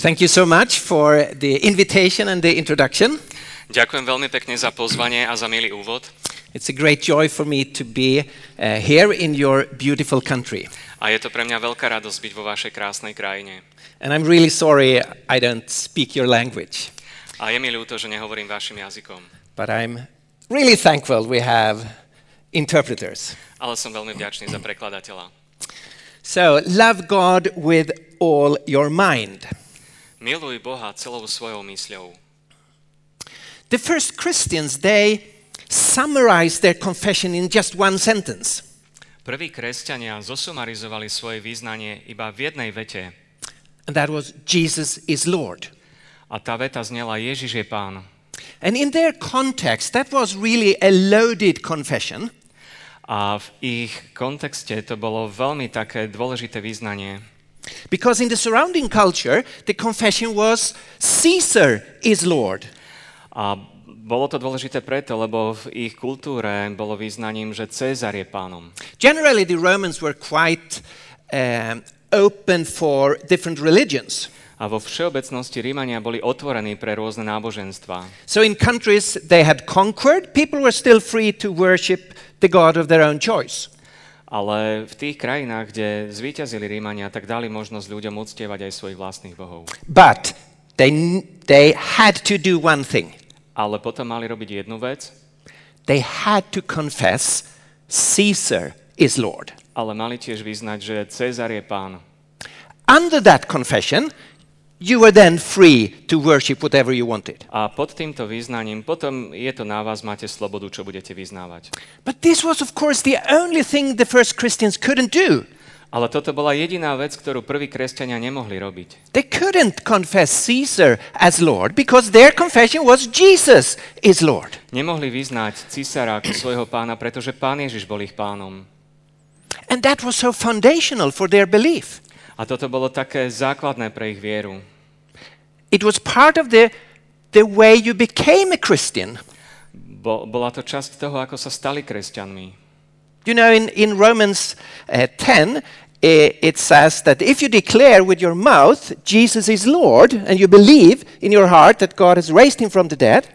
Thank you so much for the invitation and the introduction. Ďakujem veľmi pekne za pozvanie a za milý úvod. It's a great joy for me to be uh, here in your beautiful country. A je to pre mňa veľká radosť byť vo vašej krásnej krajine. And I'm really sorry I don't speak your language, A je mi ľúto, že nehovorím vašim jazykom. but I'm really thankful we have interpreters. Ale som veľmi vďačný za prekladateľa. So, love God with all your mind. Miluj Boha celou svojou mysľou. The first Christians, they summarized their confession in just one sentence. Prví kresťania zosumarizovali svoje význanie iba v jednej vete. And that was Jesus is Lord. A tá veta znela Ježiš je pán. And in their context, that was really a loaded confession A v ich kontexte to bolo veľmi také dôležité význanie. Because in the surrounding culture, the confession was Caesar is Lord. A bolo to dôležité preto, lebo v ich kultúre bolo význaním, že Cezar je pánom. Generally, the Romans were quite um, open for different religions. A vo všeobecnosti Rímania boli otvorení pre rôzne náboženstva. So, in countries they had conquered, people were still free to worship the God of their own choice. Ale v tých krajinách, kde zvíťazili Rímania, tak dali možnosť ľuďom uctievať aj svojich vlastných bohov. But they, they had to do one thing Ale potom mali robiť jednu vec, they had to confess Caesar is Lord. ale mali tiež vyznať, že Cezar je pán. Under that confession, you were then free to worship whatever you wanted. A pod týmto význaním potom je to na vás, máte slobodu, čo budete vyznávať. But this was, of course, the only thing the first Christians couldn't do. Ale toto bola jediná vec, ktorú prví kresťania nemohli robiť. They couldn't confess Caesar as Lord because their confession was Jesus is Lord. Nemohli vyznať císara ako svojho pána, pretože pán Ježiš bol ich pánom. And that was so foundational for their belief. A toto bolo také základné pre ich vieru. It was part of the, the way you became a Christian. Bo, bola to časť toho, ako sa stali kresťanmi. You know, in, in Romans uh, 10, uh, it says that if you declare with your mouth Jesus is Lord and you believe in your heart that God has raised him from the dead,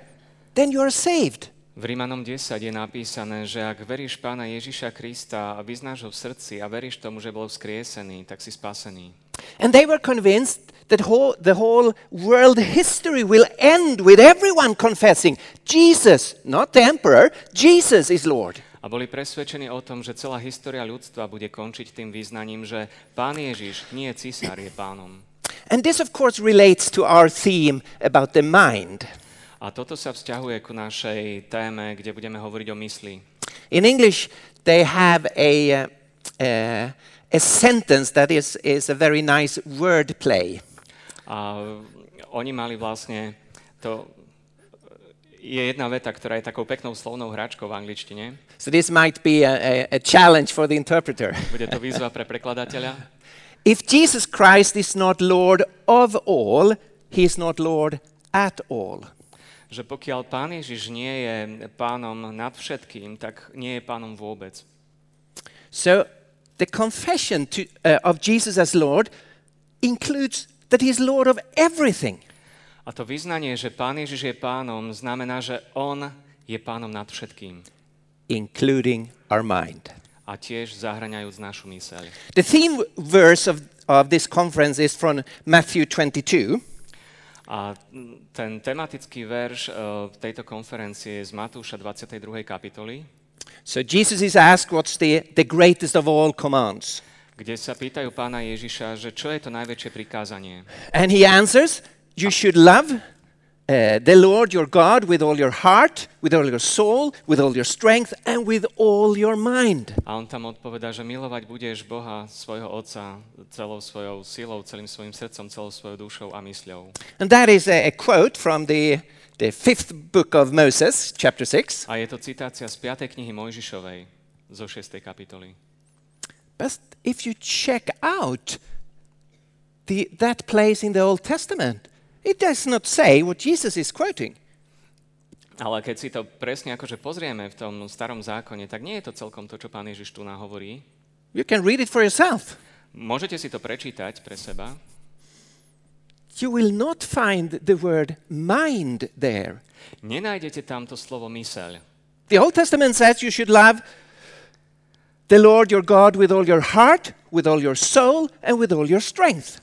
then you are saved. V Rímanom 10 je napísané, že ak veríš pána Ježiša Krista a vyznáš ho v srdci a veríš tomu, že bol vzkriesený, tak si spasený. And they were convinced that whole, the whole world history will end with everyone confessing Jesus, not the emperor, Jesus is Lord. A boli presvedčení o tom, že celá história ľudstva bude končiť tým význaním, že pán Ježiš, nie císar, je pánom. And this, of course, relates to our theme about the mind. A toto sa vzťahuje ku našej téme, kde budeme hovoriť o mysli. In English, they have a, uh, a sentence that is, is a very nice word play. A oni mali vlastne to je jedna veta, ktorá je takou peknou slovnou hračkou v angličtine. So this might be a, a, a challenge for the interpreter. Bude to výzva pre prekladateľa. If Jesus Christ is not Lord of all, he is not Lord at all. Že pokiaľ pán Ježiš nie je pánom nad všetkým, tak nie je pánom vôbec. So the confession to, uh, of Jesus as Lord includes that he is Lord of everything. A to vyznanie, že pán Ježiš je pánom, znamená, že on je pánom nad všetkým. including our mind. A tiež zahraňajúc našu myseľ. The theme verse of, of this conference is from Matthew 22, A ten tematický verš eh, tejto konferencie je z Matúša 22. kapitoly, So Jesus is asked what's the, the greatest of all commands. kde sa pýtajú pána Ježiša, že čo je to najväčšie prikázanie. And he answers, You should love uh, the Lord your God with all your heart, with all your soul, with all your strength, and with all your mind. A on tam odpovedá, že milovať budeš Boha, svojho Otca, celou svojou silou, celým svojim srdcom, celou svojou dušou a mysľou. And that is a, a quote from the, the fifth book of Moses, chapter 6. A je to citácia z 5. knihy Mojžišovej zo 6. kapitoly. But if you check out the, that place in the Old Testament, it does not say what Jesus is quoting. Ale keď si to presne akože pozrieme v tom starom zákone, tak nie je to celkom to, čo pán Ježiš tu nahovorí. You can read it for yourself. Môžete si to prečítať pre seba. you will not find the word mind there. Nenájdete tam to slovo myseľ. The Old Testament says you should love the Lord your God with all your heart, with all your soul, and with all your strength.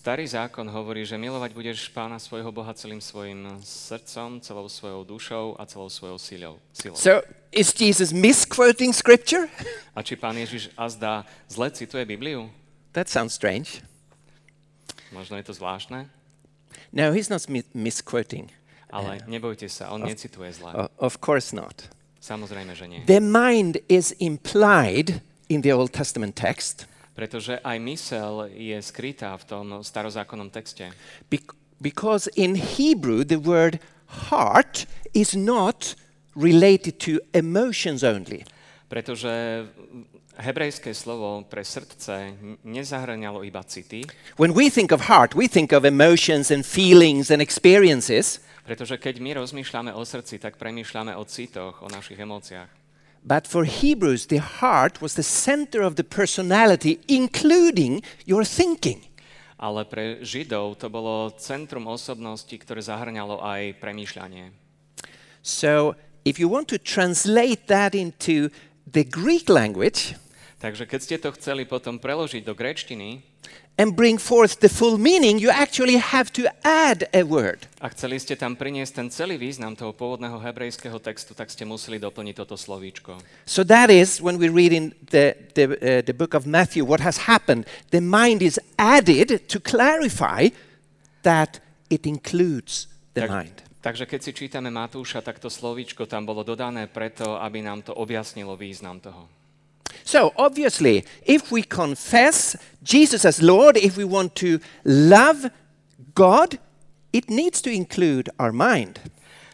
Starý zákon hovorí, že milovať budeš pána svojho Boha celým svojim srdcom, celou svojou dušou a celou svojou silou. silou. So, is Jesus misquoting scripture? A či pán Ježiš azda zle cituje Bibliu? That sounds strange. Možno je to zvláštne, No, he's not mi- misquoting. ale nebojte sa, on necituje zle. Of course not. Samozrejme, že nie. The mind is implied in the Old Testament text Pretože aj mysel je skrytá v tom starozákonnom texte. bec- because in Hebrew the word heart is not related to emotions only. Pretože hebrejské slovo pre srdce nezahrňalo iba city, When we think of heart, we think of emotions and feelings and experiences. pretože keď my rozmýšľame o srdci, tak premýšľame o citoch, o našich emóciách. But for Hebrews, the heart was the center of the personality, including your thinking. Ale pre Židov to bolo centrum osobnosti, ktoré zahrňalo aj premýšľanie. So, if you want to translate that into the Greek language Takže keď ste to chceli potom preložiť do gréčtiny and bring forth the full meaning, you actually have to add a word. a chceli ste tam priniesť ten celý význam toho pôvodného hebrejského textu, tak ste museli doplniť toto slovíčko. So that is when we read in the, the, uh, the book of Matthew what has happened. The mind is added to clarify that it includes the Tak- mind. Takže keď si čítame Matúša, tak to slovíčko tam bolo dodané preto, aby nám to objasnilo význam toho. So, obviously, if we confess Jesus as Lord, if we want to love God, it needs to include our mind.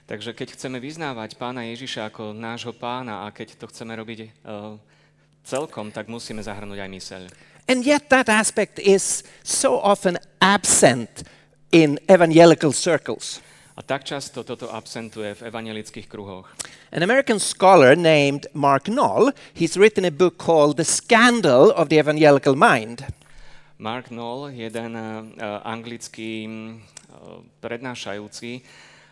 Takže keď chceme vyznávať pána Ježiša ako nášho pána a keď to chceme robiť uh, celkom, tak musíme zahrnúť aj myseľ. And yet, that aspect is so often absent in evangelical circles. A tak často toto absentuje v evangelických kruhoch. An American scholar named Mark Knoll, he's written a book called The Scandal of the Evangelical Mind. Mark Knoll, jeden uh, anglický uh, prednášajúci,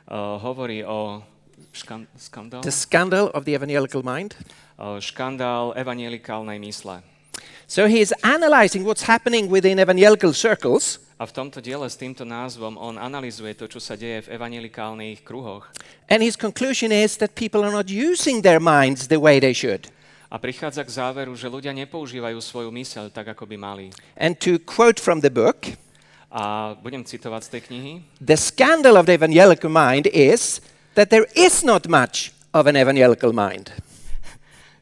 uh, hovorí o škan- skandál, The Scandal of the Evangelical Mind. uh, škandál evangelikálnej mysle. So he is analyzing what's happening within evangelical circles A v tomto diele s týmto názvom on analizuje to, čo sa deje v evangelikálnych kruhoch. And his conclusion is that people are not using their minds the way they should. A prichádza k záveru, že ľudia nepoužívajú svoju myseľ tak, ako by mali. And to quote from the book, A budem citovať z tej knihy. the scandal of the evangelical mind is that there is not much of an evangelical mind.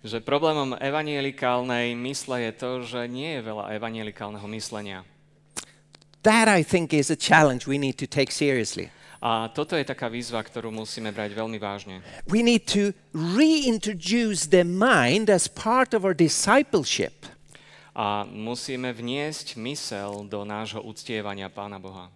Že problémom evangelikálnej mysle je to, že nie je veľa evangelikálneho myslenia. That, I think, is a challenge we need to take seriously. A toto je taká výzva, ktorú musíme brať veľmi vážne. We need to reintroduce the mind as part of our discipleship. A musíme vniesť mysel do nášho uctievania Pána Boha.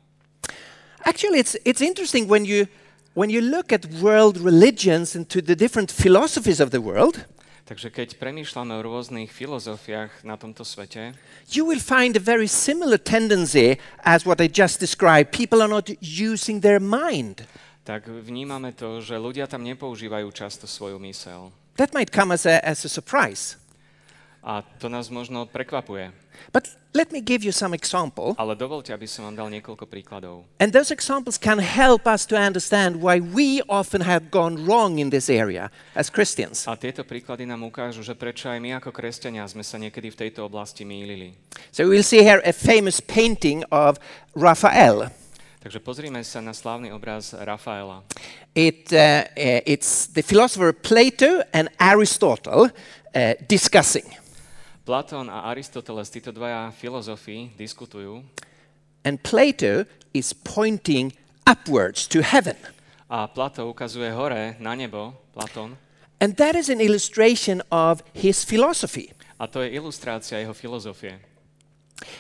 Actually, it's, it's interesting when you, when you look at world religions and to the different philosophies of the world, Takže keď premýšľame o rôznych filozofiách na tomto svete, you will find a very similar tendency as what I just described. People are not using their mind. tak vnímame to, že ľudia tam nepoužívajú často svoju mysel. That might come as a, as a surprise. A to nás možno prekvapuje. But let me give you some example. Ale dovolte, aby som vám dal niekoľko príkladov. And those examples can help us to understand why we often have gone wrong in this area as Christians. A tieto príklady nám ukážu, že prečo aj my ako kresťania sme sa niekedy v tejto oblasti mýlili. So we'll see here a famous painting of Raphael. Takže pozrime sa na slávny obraz Rafaela. It, uh, uh, it's the philosopher Plato and Aristotle uh, discussing. Platón a Aristoteles, títo dvaja filozofi, diskutujú And Plato is pointing upwards to heaven. a Plato ukazuje hore na nebo, Platón, And that is an illustration of his philosophy. a to je ilustrácia jeho filozofie.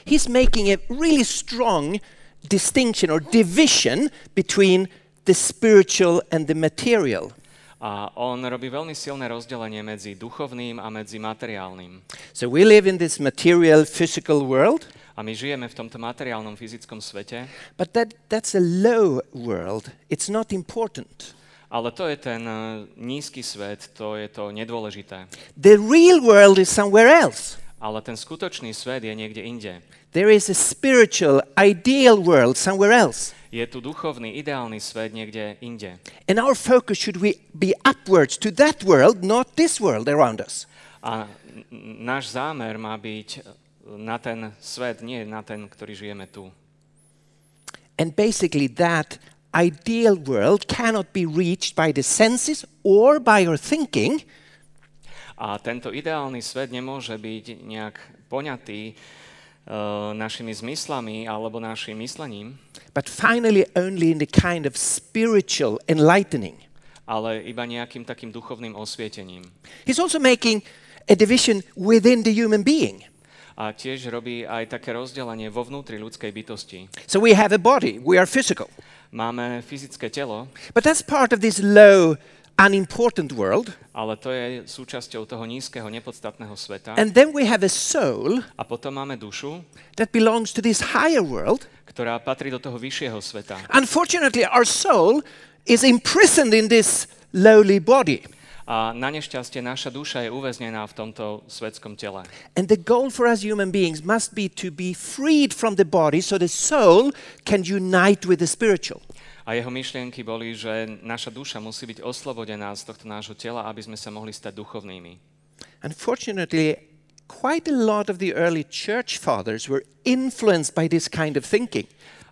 He's making a really strong distinction or division between the spiritual and the material. A on robí veľmi silné rozdelenie medzi duchovným a medzi materiálnym. So we live in this material, physical world, A my žijeme v tomto materiálnom fyzickom svete, but that, that's a low world. It's not important. ale to je ten eh, nízky svet, to je to nedôležité. The real world is somewhere else. Ale ten skutočný svet je niekde inde. There is a spiritual, ideal world somewhere else. Je tu duchovný, ideálny svet niekde inde. And our focus should we be upwards to that world, not this world around us. A náš zámer má byť eh, na ten svet, nie na ten, ktorý žijeme tu. And basically, that ideal world cannot be reached by the senses or by your thinking, A tento ideálny svet nemôže byť nejak poňatý uh, našimi zmyslami alebo našim myslením, but finally only in the kind of spiritual enlightening. ale iba nejakým takým duchovným osvietením. He's also making a division within the human being. A tiež robí aj také rozdelenie vo vnútri ľudskej bytosti. So we have a body, we are physical. Máme fyzické telo, But that's part of this low, unimportant world. ale to je súčasťou toho nízkeho, nepodstatného sveta. And then we have a soul A potom máme dušu, that belongs to this higher world. ktorá patrí do toho vyššieho sveta. Unfortunately, our soul is imprisoned in this lowly body. A na nešťastie naša duša je uväznená v tomto svetskom tele. And the goal for us human beings must be to be freed from the body so the soul can unite with the spiritual. A jeho myšlienky boli, že naša duša musí byť oslobodená z tohto nášho tela, aby sme sa mohli stať duchovnými. Unfortunately, quite a lot of the early church fathers were influenced by this kind of thinking.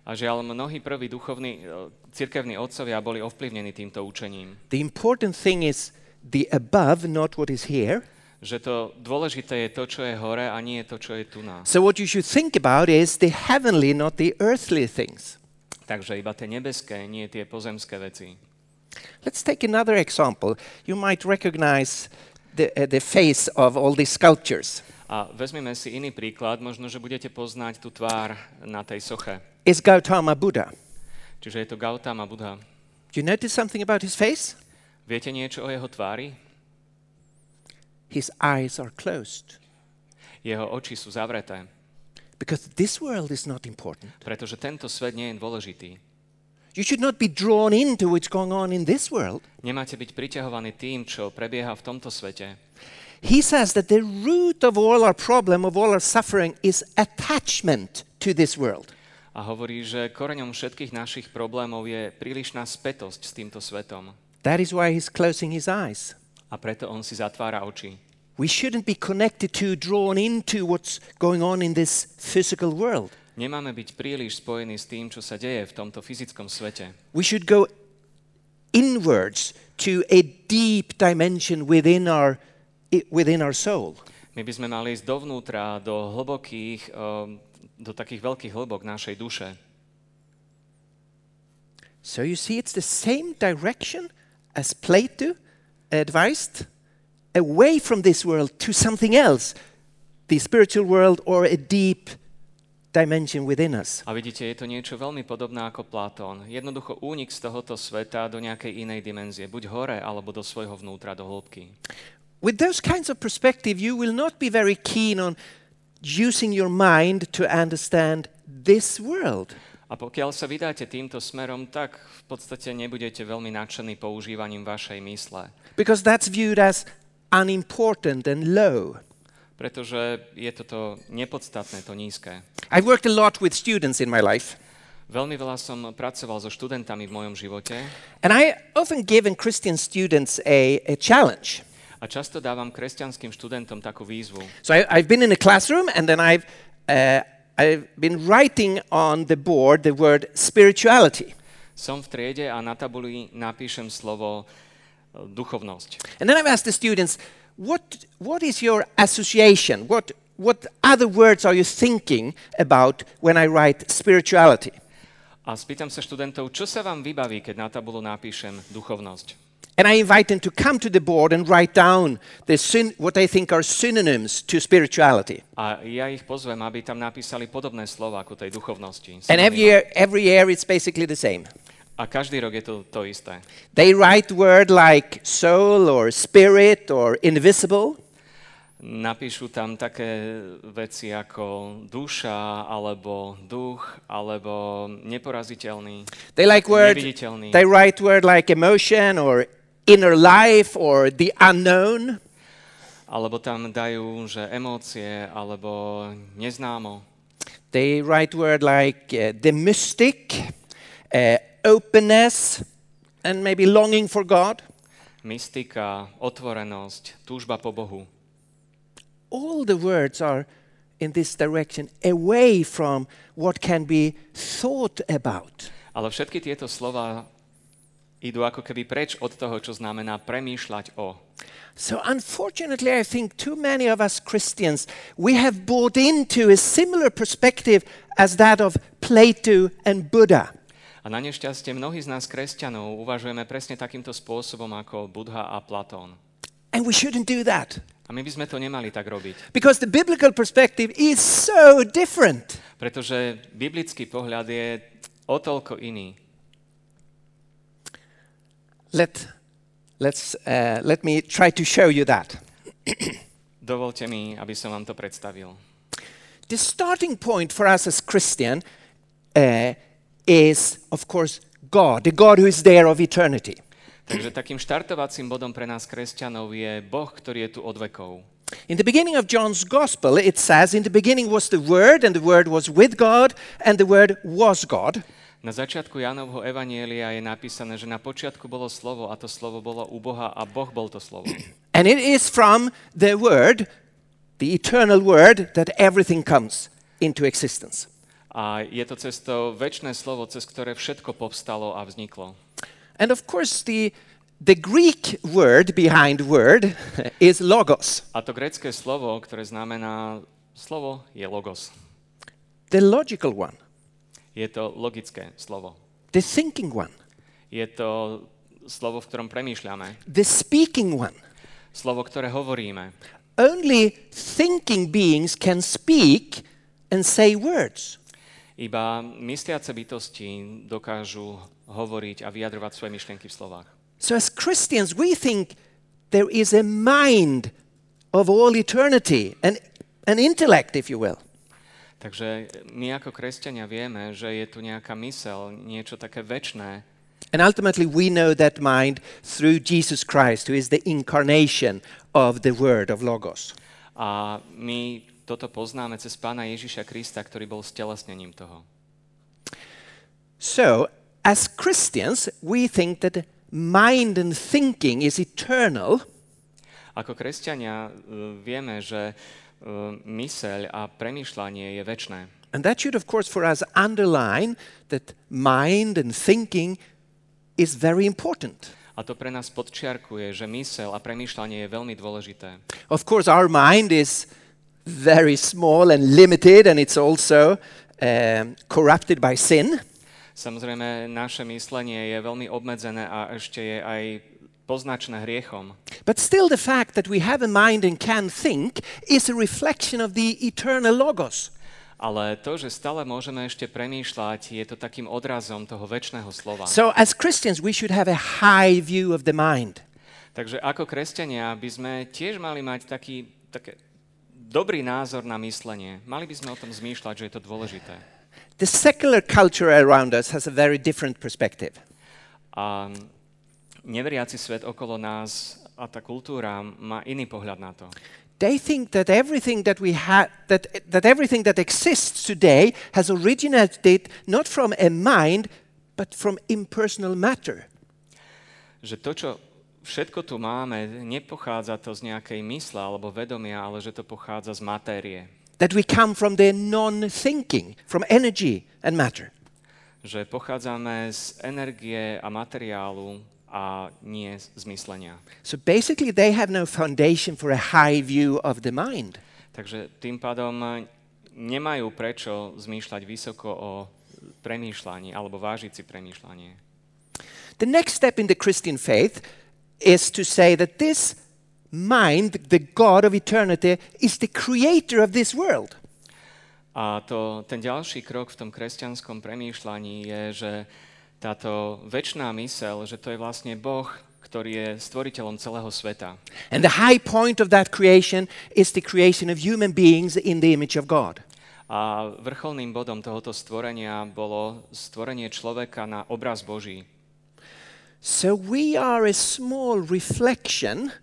A žiaľ, mnohí prví duchovní e, cirkevní otcovia boli ovplyvnení týmto učením. The important thing is the above, not what is here. Že to dôležité je to, čo je hore a nie to, čo je tu nás. So, what you should think about is the heavenly, not the earthly things. Takže iba tie nebeské, nie tie pozemské veci. Let's take another example. You might recognize the, uh, the face of all these sculptures. A vezmeme si iný príklad, možno, že budete poznať tú tvár na tej soche. Is Gautama Buddha. Čiže je to Gautama Buddha. Do you notice something about his face? Viete niečo o jeho tvári? His eyes are closed Jeho oči sú zavreté, because this world is not important. pretože tento svet nie je dôležitý. You should not be drawn into what's going on in this world. Nemáte byť priťahovaní tým, čo prebieha v tomto svete. He says that the root of all our problem, of all our suffering, is attachment to this world. A hovorí, že koreňom všetkých našich problémov je prílišná spätosť s týmto svetom. That is why he's closing his eyes. A preto on si zatvára oči. We shouldn't be connected to, drawn into what's going on in this physical world. Nemáme byť príliš spojení s tým, čo sa deje v tomto fyzickom svete. We should go inwards to a deep dimension within our, within our soul. My by sme mali ísť dovnútra, do hlbokých, um, do takých veľkých hlbok našej duše. So you see, it's the same direction as Plato advised away from this world to something else, the spiritual world or a deep dimension within us. A vidíte, je to niečo veľmi podobné ako Platón. Jednoducho únik z tohoto sveta do nejakej inej dimenzie, buď hore, alebo do svojho vnútra, do hĺbky. With those kinds of perspective, you will not be very keen on using your mind to understand this world. A pokiaľ sa vydáte týmto smerom, tak v podstate nebudete veľmi nadšení používaním vašej mysle. Because that's viewed as unimportant and low. Pretože je toto nepodstatné, to nízke. I've worked a lot with students in my life, Veľmi veľa som pracoval so študentami v mojom živote and I often given Christian students a, a challenge. a často dávam kresťanským študentom takú výzvu. So I, I've been in a classroom, and then I've uh, I've been writing on the board the word spirituality, Som v triede a na tabuli napíšem slovo duchovnosť. and then I've asked the students, what what is your association? What what other words are you thinking about when I write spirituality? A spýtam sa študentov, čo sa vám vybaví, keď na tabulu napíšem duchovnosť. And I invite them to come to the board and write down the syn- what they think are synonyms to spirituality. A ja ich pozvem, aby tam napísali podobné slova ako tej duchovnosti. And every year, every year it's basically the same. A každý rok je to to isté. They write word like soul or spirit or invisible. Napíšu tam také veci ako duša, alebo duch, alebo neporaziteľný, They like word neviditeľný. they write word like emotion or inner life or the unknown. Alebo tam dajú, že emócie, alebo neznámo. They write word like uh, the mystic, uh, openness, and maybe longing for God. Mystika, otvorenosť, túžba po Bohu. All the words are in this direction, away from what can be thought about. Ale všetky tieto slova idú ako keby preč od toho, čo znamená premýšľať o. So, unfortunately, I think too many of us Christians we have bought into a similar perspective as that of Plato and Buddha. A na nešťastie mnohí z nás kresťanov uvažujeme presne takýmto spôsobom ako Budha a Platón. And we shouldn't do that A my by sme to nemali tak robiť, because the biblical perspective is so different. pretože biblický pohľad je o toľko iný. Let, let's, uh, let me try to show you that. Dovolte mi, aby som vám to predstavil. The starting point for us as Christian uh, is, of course, God, the God who is there of eternity. Takže takým štartovacím bodom pre nás kresťanov je Boh, ktorý je tu od vekov. In the beginning of John's Gospel, it says, In the beginning was the Word, and the Word was with God, and the Word was God. Na začiatku Jánovho evanielia je napísané, že na počiatku bolo slovo a to slovo bolo u Boha a Boh bol to slovo. And it is from the Word, the eternal Word, that everything comes into existence. A je to cez to väčšie slovo, cez ktoré všetko povstalo a vzniklo. And of course, the, the Greek word behind word is logos, A to grecké slovo, ktoré znamená slovo, je logos. the logical one, Je to logické slovo. the thinking one, Je to slovo, v ktorom premýšľame. the speaking one. Slovo, ktoré hovoríme. Only thinking beings can speak and say words. Iba mysliace bytosti dokážu hovoriť a vyjadrovať svoje myšlienky v slovách. So, as Christians, we think there is a mind of all eternity, an, an intellect, if you will. Takže my ako kresťania vieme, že je tu nejaká mysel, niečo také väčné And ultimately, we know that mind through Jesus Christ, who is the incarnation of the Word of Logos. a my toto poznáme cez Pána Ježiša Krista, ktorý bol stelesnením toho. So, as Christians, we think that mind and thinking is eternal, Ako kresťania e, vieme, že e, myseľ a premýšľanie je väčné. and that should, of course, for us underline that mind and thinking is very important. A to pre nás podčiarkuje, že myseľ a premýšľanie je veľmi dôležité. Of course, our mind is very small and limited, and it's also um, corrupted by sin. Samozrejme, naše myslenie je veľmi obmedzené a ešte je aj poznačené hriechom. But still, the fact that we have a mind and can think is a reflection of the eternal Logos. Ale to, že stále môžeme ešte premýšľať, je to takým odrazom toho väčšného slova. So, as Christians, we should have a high view of the mind. Takže ako kresťania by sme tiež mali mať taký, také dobrý názor na myslenie. Mali by sme o tom zmýšľať, že je to dôležité. The secular culture around us has a very different perspective. A neveriaci svet okolo nás a tá kultúra má iný pohľad na to. They think that everything that we have, that, that everything that exists today has originated not from a mind, but from impersonal matter. Že to, čo všetko tu máme, nepochádza to z nejakej mysle alebo vedomia, ale že to pochádza z matérie. That we come from the non-thinking, from energy and matter. Že pochádzame z energie a materiálu a nie z myslenia. So basically, they have no foundation for a high view of the mind. Takže tým pádom nemajú prečo zmýšľať vysoko o premýšľaní alebo vážiť si premýšľanie. The next step in the Christian faith is to say that this mind, the God of eternity, is the creator of this world. A to, ten ďalší krok v tom kresťanskom premýšľaní je, že táto väčšiná mysel, že to je vlastne Boh, ktorý je stvoriteľom celého sveta. And the high point of that creation is the creation of human beings in the image of God. A vrcholným bodom tohoto stvorenia bolo stvorenie človeka na obraz Boží. So we are a small reflection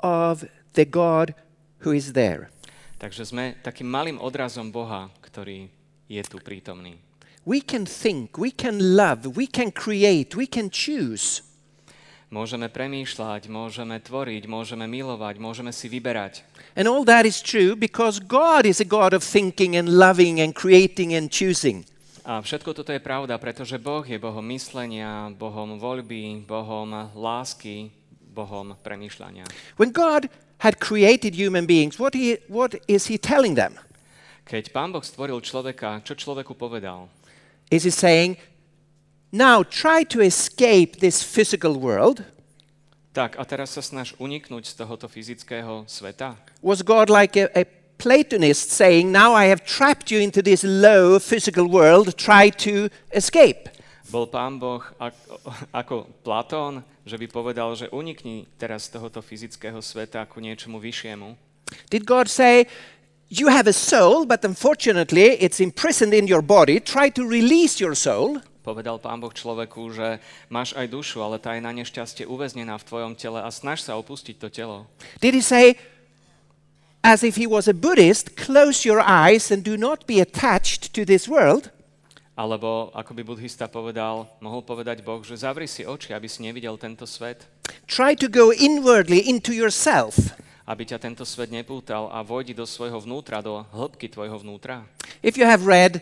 of the God who is there. Takže sme takým malým odrazom Boha, ktorý je tu prítomný. We can think, we can love, we can create, we can choose. Môžeme premýšľať, môžeme tvoriť, môžeme milovať, môžeme si vyberať. And all that is true because God is a God of thinking and loving and creating and choosing. A všetko toto je pravda, pretože Boh je Bohom myslenia, Bohom voľby, Bohom lásky, Bohom premýšľania. When God had created human beings, what, he, what is He telling them? Keď Pán Boh stvoril človeka, čo človeku povedal? Is He saying, now try to escape this physical world? Tak, a teraz sa snaž uniknúť z tohoto fyzického sveta? Was God like a, a Platonist saying, now I have trapped you into this low physical world, try to escape? Bol Pán Boh ako, Platón, že by povedal, že unikni teraz z tohoto fyzického sveta ku niečomu vyššiemu? Did God say, you have a soul, but unfortunately it's imprisoned in your body, try to release your soul? Povedal Pán Boh človeku, že máš aj dušu, ale tá je na nešťastie uväznená v tvojom tele a snaž sa opustiť to telo. Did he say, as if he was a Buddhist, close your eyes and do not be attached to this world? Alebo, ako by buddhista povedal, mohol povedať Boh, že zavri si oči, aby si nevidel tento svet, Try to go inwardly into yourself. aby ťa tento svet nepútal a vojdi do svojho vnútra, do hĺbky tvojho vnútra. If you have read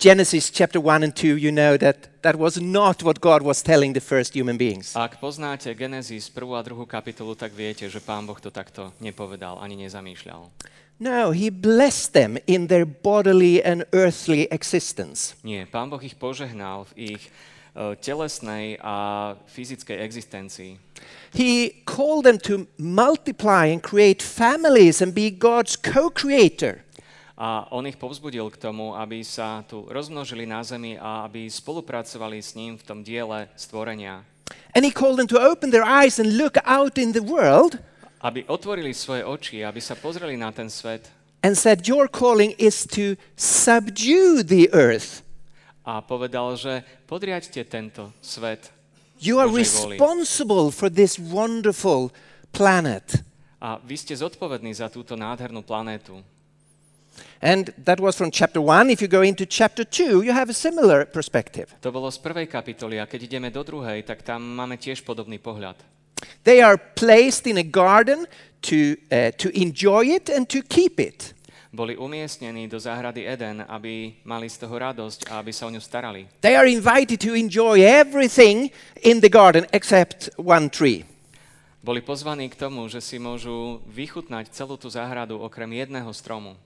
Genesis chapter 1 and 2, you know that that was not what God was telling the first human beings. Ak poznáte Genesis 1. a 2. kapitolu, tak viete, že Pán Boh to takto nepovedal ani nezamýšľal. No, he blessed them in their bodily and earthly existence. Nie, Pán Boh ich požehnal v ich e, telesnej a fyzickej existencii. He called them to multiply and create families and be God's co creator. A on ich povzbudil k tomu, aby sa tu rozmnožili na zemi a aby spolupracovali s ním v tom diele stvorenia. And he called them to open their eyes and look out in the world Aby otvorili svoje oči, aby sa pozreli na ten svet and said, Your calling is to subdue the earth. a povedal, že podriaďte tento svet. You are responsible for this wonderful planet. A vy ste zodpovední za túto nádhernú planétu. And that was from chapter 1. If you go into chapter 2, you have a similar perspective. To bolo z prvej kapitoly a keď ideme do druhej, tak tam máme tiež podobný pohľad. They are placed in a garden to, uh, to enjoy it and to keep it. Boli umiestnení do záhrady Eden, aby mali z toho radosť a aby sa o ňu starali. They are invited to enjoy everything in the garden except one tree. Boli pozvaní k tomu, že si môžu vychutnať celú tú záhradu okrem jedného stromu.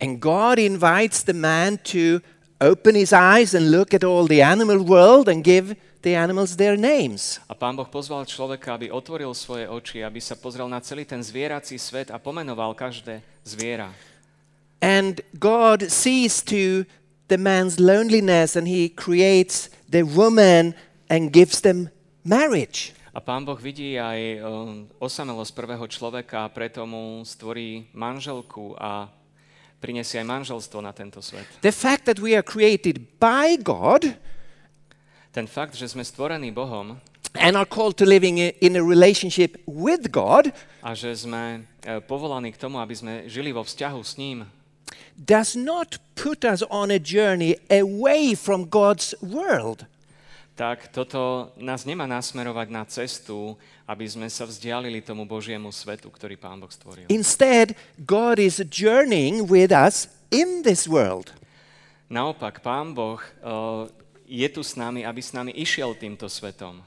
And God invites the man to open his eyes and look at all the animal world and give the animals their names. A pán Boh pozval človeka, aby otvoril svoje oči, aby sa pozrel na celý ten zvierací svet a pomenoval každé zviera. And God sees to the man's loneliness and he creates the woman and gives them marriage. A pán Boh vidí aj um, osamelosť prvého človeka a preto mu stvorí manželku a prinesie aj manželstvo na tento svet. The fact that we are created by God Ten fakt, že sme stvorení Bohom and are called to living in a relationship with God a že sme e, povolaní k tomu, aby sme žili vo vzťahu s ním, does not put us on a journey away from God's world. tak toto nás nemá nasmerovať na cestu, aby sme sa vzdialili tomu Božiemu svetu, ktorý Pán Boh stvoril. Instead, God is journeying with us in this world. Naopak, Pán Boh uh, je tu s nami, aby s nami išiel týmto svetom.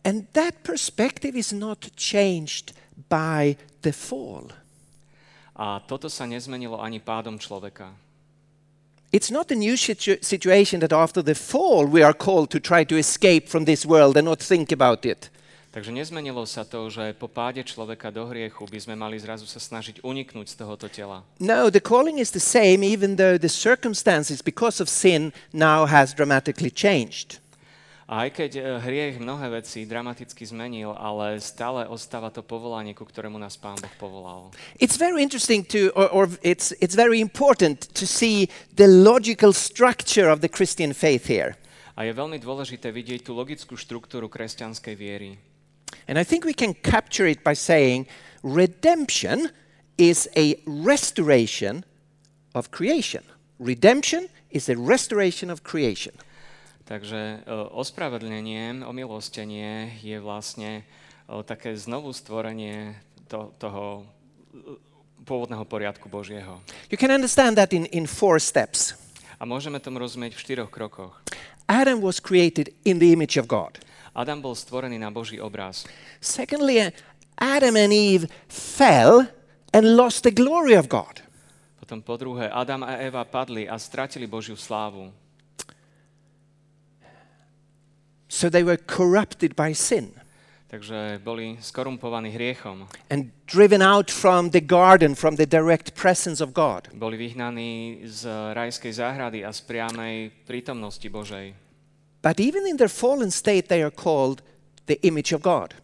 And that perspective is not changed by the fall. A toto sa nezmenilo ani pádom človeka. It's not a new situ- situation that after the fall we are called to try to escape from this world and not think about it. Takže nezmenilo sa to, že po páde človeka do hriechu by sme mali zrazu sa snažiť uniknúť z tohoto tela. No, the calling is the same, even though the circumstances because of sin now has dramatically changed. A aj keď e, hriech mnohé veci dramaticky zmenil, ale stále ostáva to povolanie, ku ktorému nás Pán Boh povolal. It's very interesting to, or, or it's, it's very important to see the logical structure of the Christian faith here. A je veľmi dôležité vidieť tú logickú štruktúru kresťanskej viery. And I think we can capture it by saying redemption is a restoration of creation. Redemption is a restoration of creation. Takže e, ospravedlnenie, omilostenie je vlastne e, také znovu stvorenie to, toho e, pôvodného poriadku Božieho. You can understand that in, in four steps. A môžeme tomu rozumieť v štyroch krokoch. Adam was created in the image of God. Adam bol stvorený na Boží obraz. Secondly, Adam and Eve fell and lost the glory of God. Potom po druhé, Adam a Eva padli a stratili Božiu slávu. So they were corrupted by sin Takže boli skorumpovaní hriechom. and driven out from the garden, from the direct presence of God. Boli vyhnaní z rajskej záhrady a z priamej prítomnosti Božej. But even in their fallen state, they are called the image of God.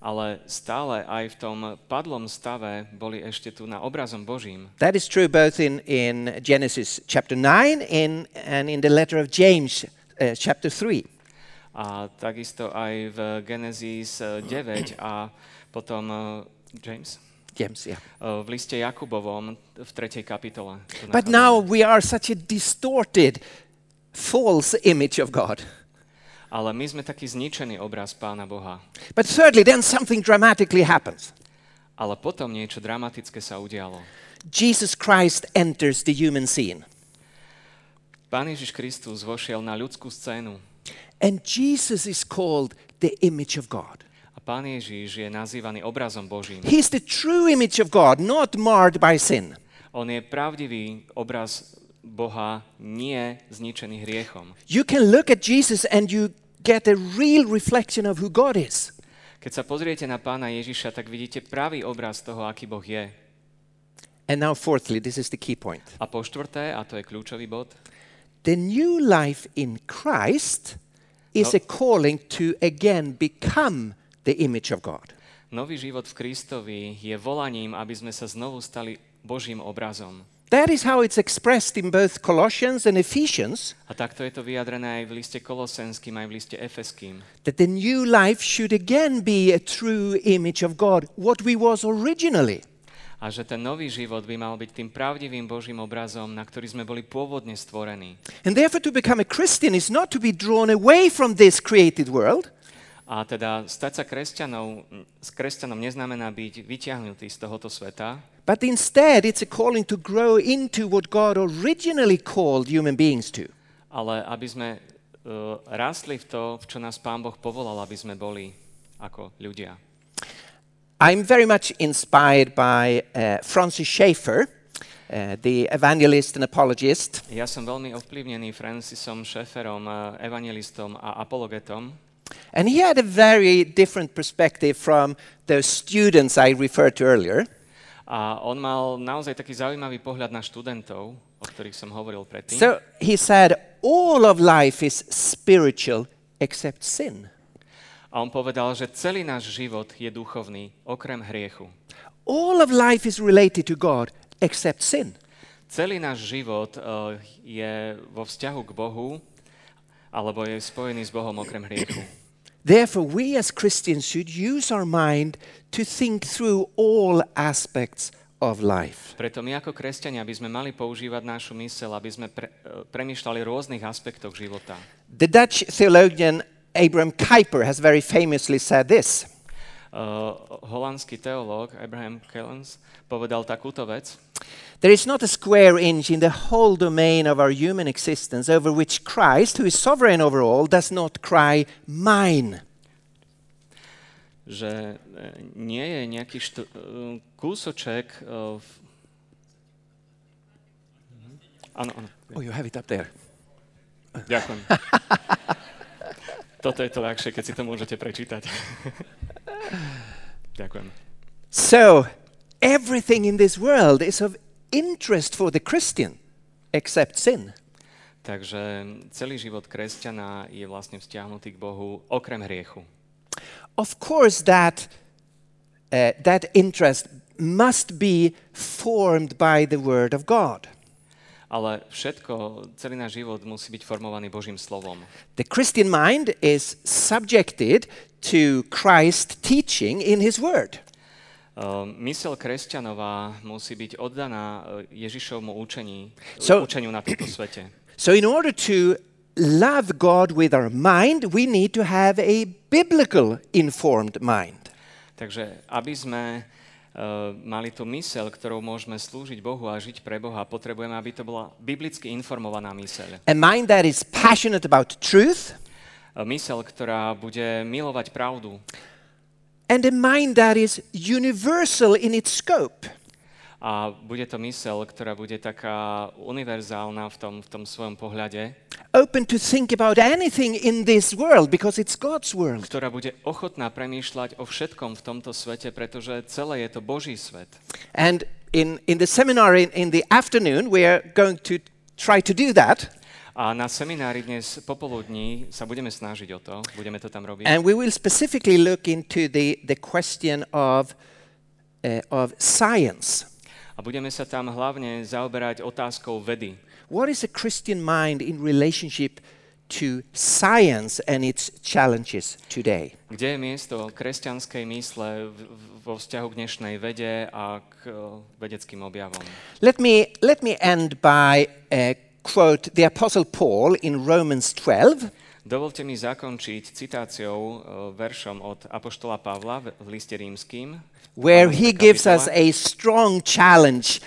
Ale stále aj v tom padlom stave boli ešte tu na obrazom Božím. That is true both in, in Genesis chapter 9 in, and in the letter of James uh, chapter 3. A takisto aj v Genesis eh, 9 a potom eh, James? James, yeah. Eh, v liste Jakubovom v 3. kapitole. But now we are such a distorted, false image of God. Ale my sme taký zničený obraz Pána Boha. But thirdly, then something dramatically happens. Ale potom niečo dramatické sa udialo. Jesus Christ enters the human scene. Pán Ježiš Kristus vošiel na ľudskú scénu And Jesus is called the image of God. a Pán Ježiš je nazývaný obrazom Božím. He's the true image of God, not marred by sin. On je pravdivý obraz Boha, nie zničený hriechom. You can look at Jesus and you get a real reflection of who God is. Keď sa pozriete na Pána Ježiša, tak vidíte pravý obraz toho, aký Boh je. And now, fourthly, this is the key point. A po štvrté, a to je kľúčový bod, The new life in Christ is a No. calling to again become the image of God. nový život v Kristovi je volaním, aby sme sa znovu stali Božím obrazom. That is how it's expressed in both Colossians and Ephesians A takto je to vyjadrené aj v liste Kolosenským, aj v liste Efeským. that the new life should again be a true image of God, what we was originally. A že ten nový život by mal byť tým pravdivým Božím obrazom, na ktorý sme boli pôvodne stvorení. And therefore, to become a Christian is not to be drawn away from this created world, A teda stať sa kresťanou, s kresťanom neznamená byť vyťahnutý z tohoto sveta, but instead, it's a calling to grow into what God originally called human beings to. ale aby sme uh, rastli v to, v čo nás Pán Boh povolal, aby sme boli ako ľudia. I'm very much inspired by uh, Francis Schaeffer, uh, the evangelist and apologist. Ja som veľmi ovplyvnený Francisom Schaefferom, uh, evangelistom a apologetom. And he had a very different perspective from the students I referred to earlier. A on mal naozaj taký zaujímavý pohľad na študentov, o ktorých som hovoril predtým. So he said, all of life is spiritual except sin. A on povedal, že celý náš život je duchovný, okrem hriechu. All of life is related to God except sin. Celý náš život uh, je vo vzťahu k Bohu, alebo je spojený s Bohom okrem hriechu. Therefore, we as Christians should use our mind to think through all aspects of life. Preto my ako kresťania by sme mali používať našu mysel, aby sme pre, uh, premýšľali rôznych aspektoch života. The Dutch theologian Abraham Kuyper has very famously said this Uh, holandský teológ Abraham Kellens povedal takúto vec. There is not a square inch in the whole domain of our human existence over which Christ, who is sovereign over all, does not cry, Mine. že e, nie je nejaký št- e, kúsoček v... Áno, áno. Oh, you have it up there. Ďakujem. Toto je to ľahšie, keď si to môžete prečítať. Ďakujem. So, everything in this world is of interest for the Christian except sin. Takže celý život kresťana je vlastne vzťahnutý k Bohu okrem hriechu. Of course, that, uh, that interest must be formed by the Word of God. Ale všetko, celý náš život musí byť formovaný Božím slovom. The Christian mind is subjected to Christ's teaching in His Word. Uh, mysel kresťanová musí byť oddaná uh, Ježišovmu učení, So- učeniu na tomto svete. So, in order to love God with our mind, we need to have a biblical informed mind. Takže aby sme mali tú mysel, ktorou môžeme slúžiť Bohu a žiť pre Boha, potrebujeme, aby to bola biblicky informovaná myseľ. A mind that is passionate about truth, Uh, Mysel, ktorá bude milovať pravdu and a mind that is universal in its scope. A bude to mysel, ktorá bude taká univerzálna v tom, v tom svojom pohľade, Open to think about anything in this world because it's God's world. ktorá bude ochotná premýšľať o všetkom v tomto svete, pretože celé je to Boží svet. And in, in the seminar in, in the afternoon, we are going to try to do that. A na seminári dnes popoludní sa budeme snažiť o to, budeme to tam robiť. And we will specifically look into the, the question of, uh, of science. A budeme sa tam hlavne zaoberať otázkou vedy. What is a Christian mind in relationship to science and its challenges today? Kde je miesto kresťanskej mysle vo vzťahu k dnešnej vede a k eh, vedeckým objavom? Let me, let me end by uh, quote the Apostle Paul in Romans 12. Dovolte mi zakončiť citáciou eh, veršom od Apoštola Pavla v liste rímským, where he gives us a strong challenge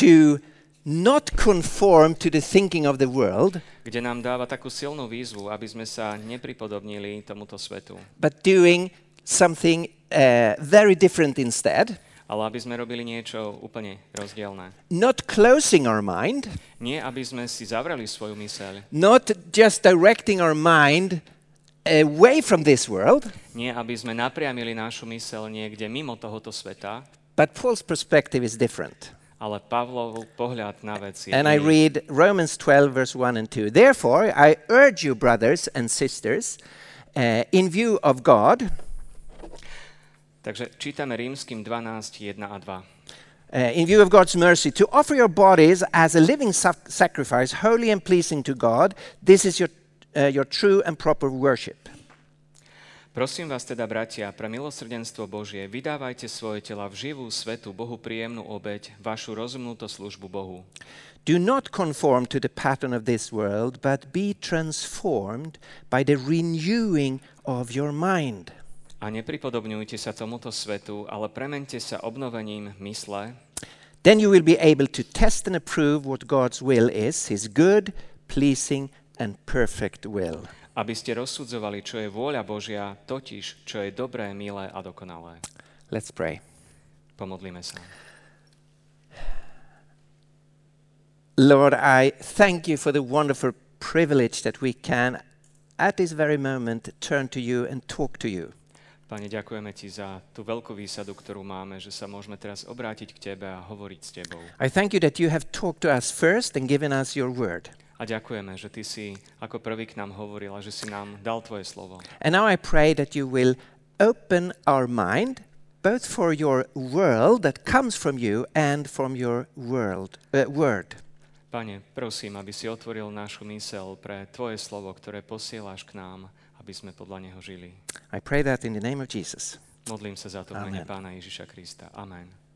to not conform to the thinking of the world, kde nám dáva takú silnú výzvu, aby sme sa nepripodobnili tomuto svetu, but doing something uh, very different instead. ale aby sme robili niečo úplne rozdielne. Not closing our mind, Nie, aby sme si zavreli svoju myseľ, not just directing our mind away from this world, nie, aby sme napriamili našu myseľ niekde mimo tohoto sveta, but Paul's perspective is different. ale Pavlov pohľad na vec je And I read Romans 12, verse 1 and 2. Therefore, I urge you, brothers and sisters, uh, in view of God, Takže čítame Rímským 12, 1 a 2. uh, in view of God's mercy, to offer your bodies as a living sac- sacrifice, holy and pleasing to God. This is your, your true and proper worship. Prosím vás teda, bratia, pre milosrdenstvo Božie, vydávajte svoje tela v živú, svetu, Bohu príjemnú obeď, vašu rozumnúto službu Bohu. Do not conform to the pattern of this world, but be transformed by the renewing of your mind. A nepripodobňujte sa tomuto svetu, ale premente sa obnovením mysle, Then you will be able to test and approve what God's will is, his good, pleasing, and perfect will. aby ste rozsudzovali, čo je vôľa Božia, totiž, čo je dobré, milé a dokonalé. Let's pray. Pomodlíme sa. Lord, I thank you for the wonderful privilege that we can, at this very moment, turn to you and talk to you. Pane, ďakujeme Ti za tú veľkú výsadu, ktorú máme, že sa môžeme teraz obrátiť k Tebe a hovoriť s Tebou. I thank you that you have talked to us first and given us your word. A ďakujeme, že Ty si ako prvý k nám hovoril a že si nám dal Tvoje slovo. And now I pray that you will open our mind both for your world that comes from you and from your world uh, word. Pane, prosím, aby si otvoril našu mysel pre Tvoje slovo, ktoré posielaš k nám, aby sme podľa neho žili. I pray that in the name of Jesus. Modlím sa za to v mene. Pána Ježiša Krista. Amen.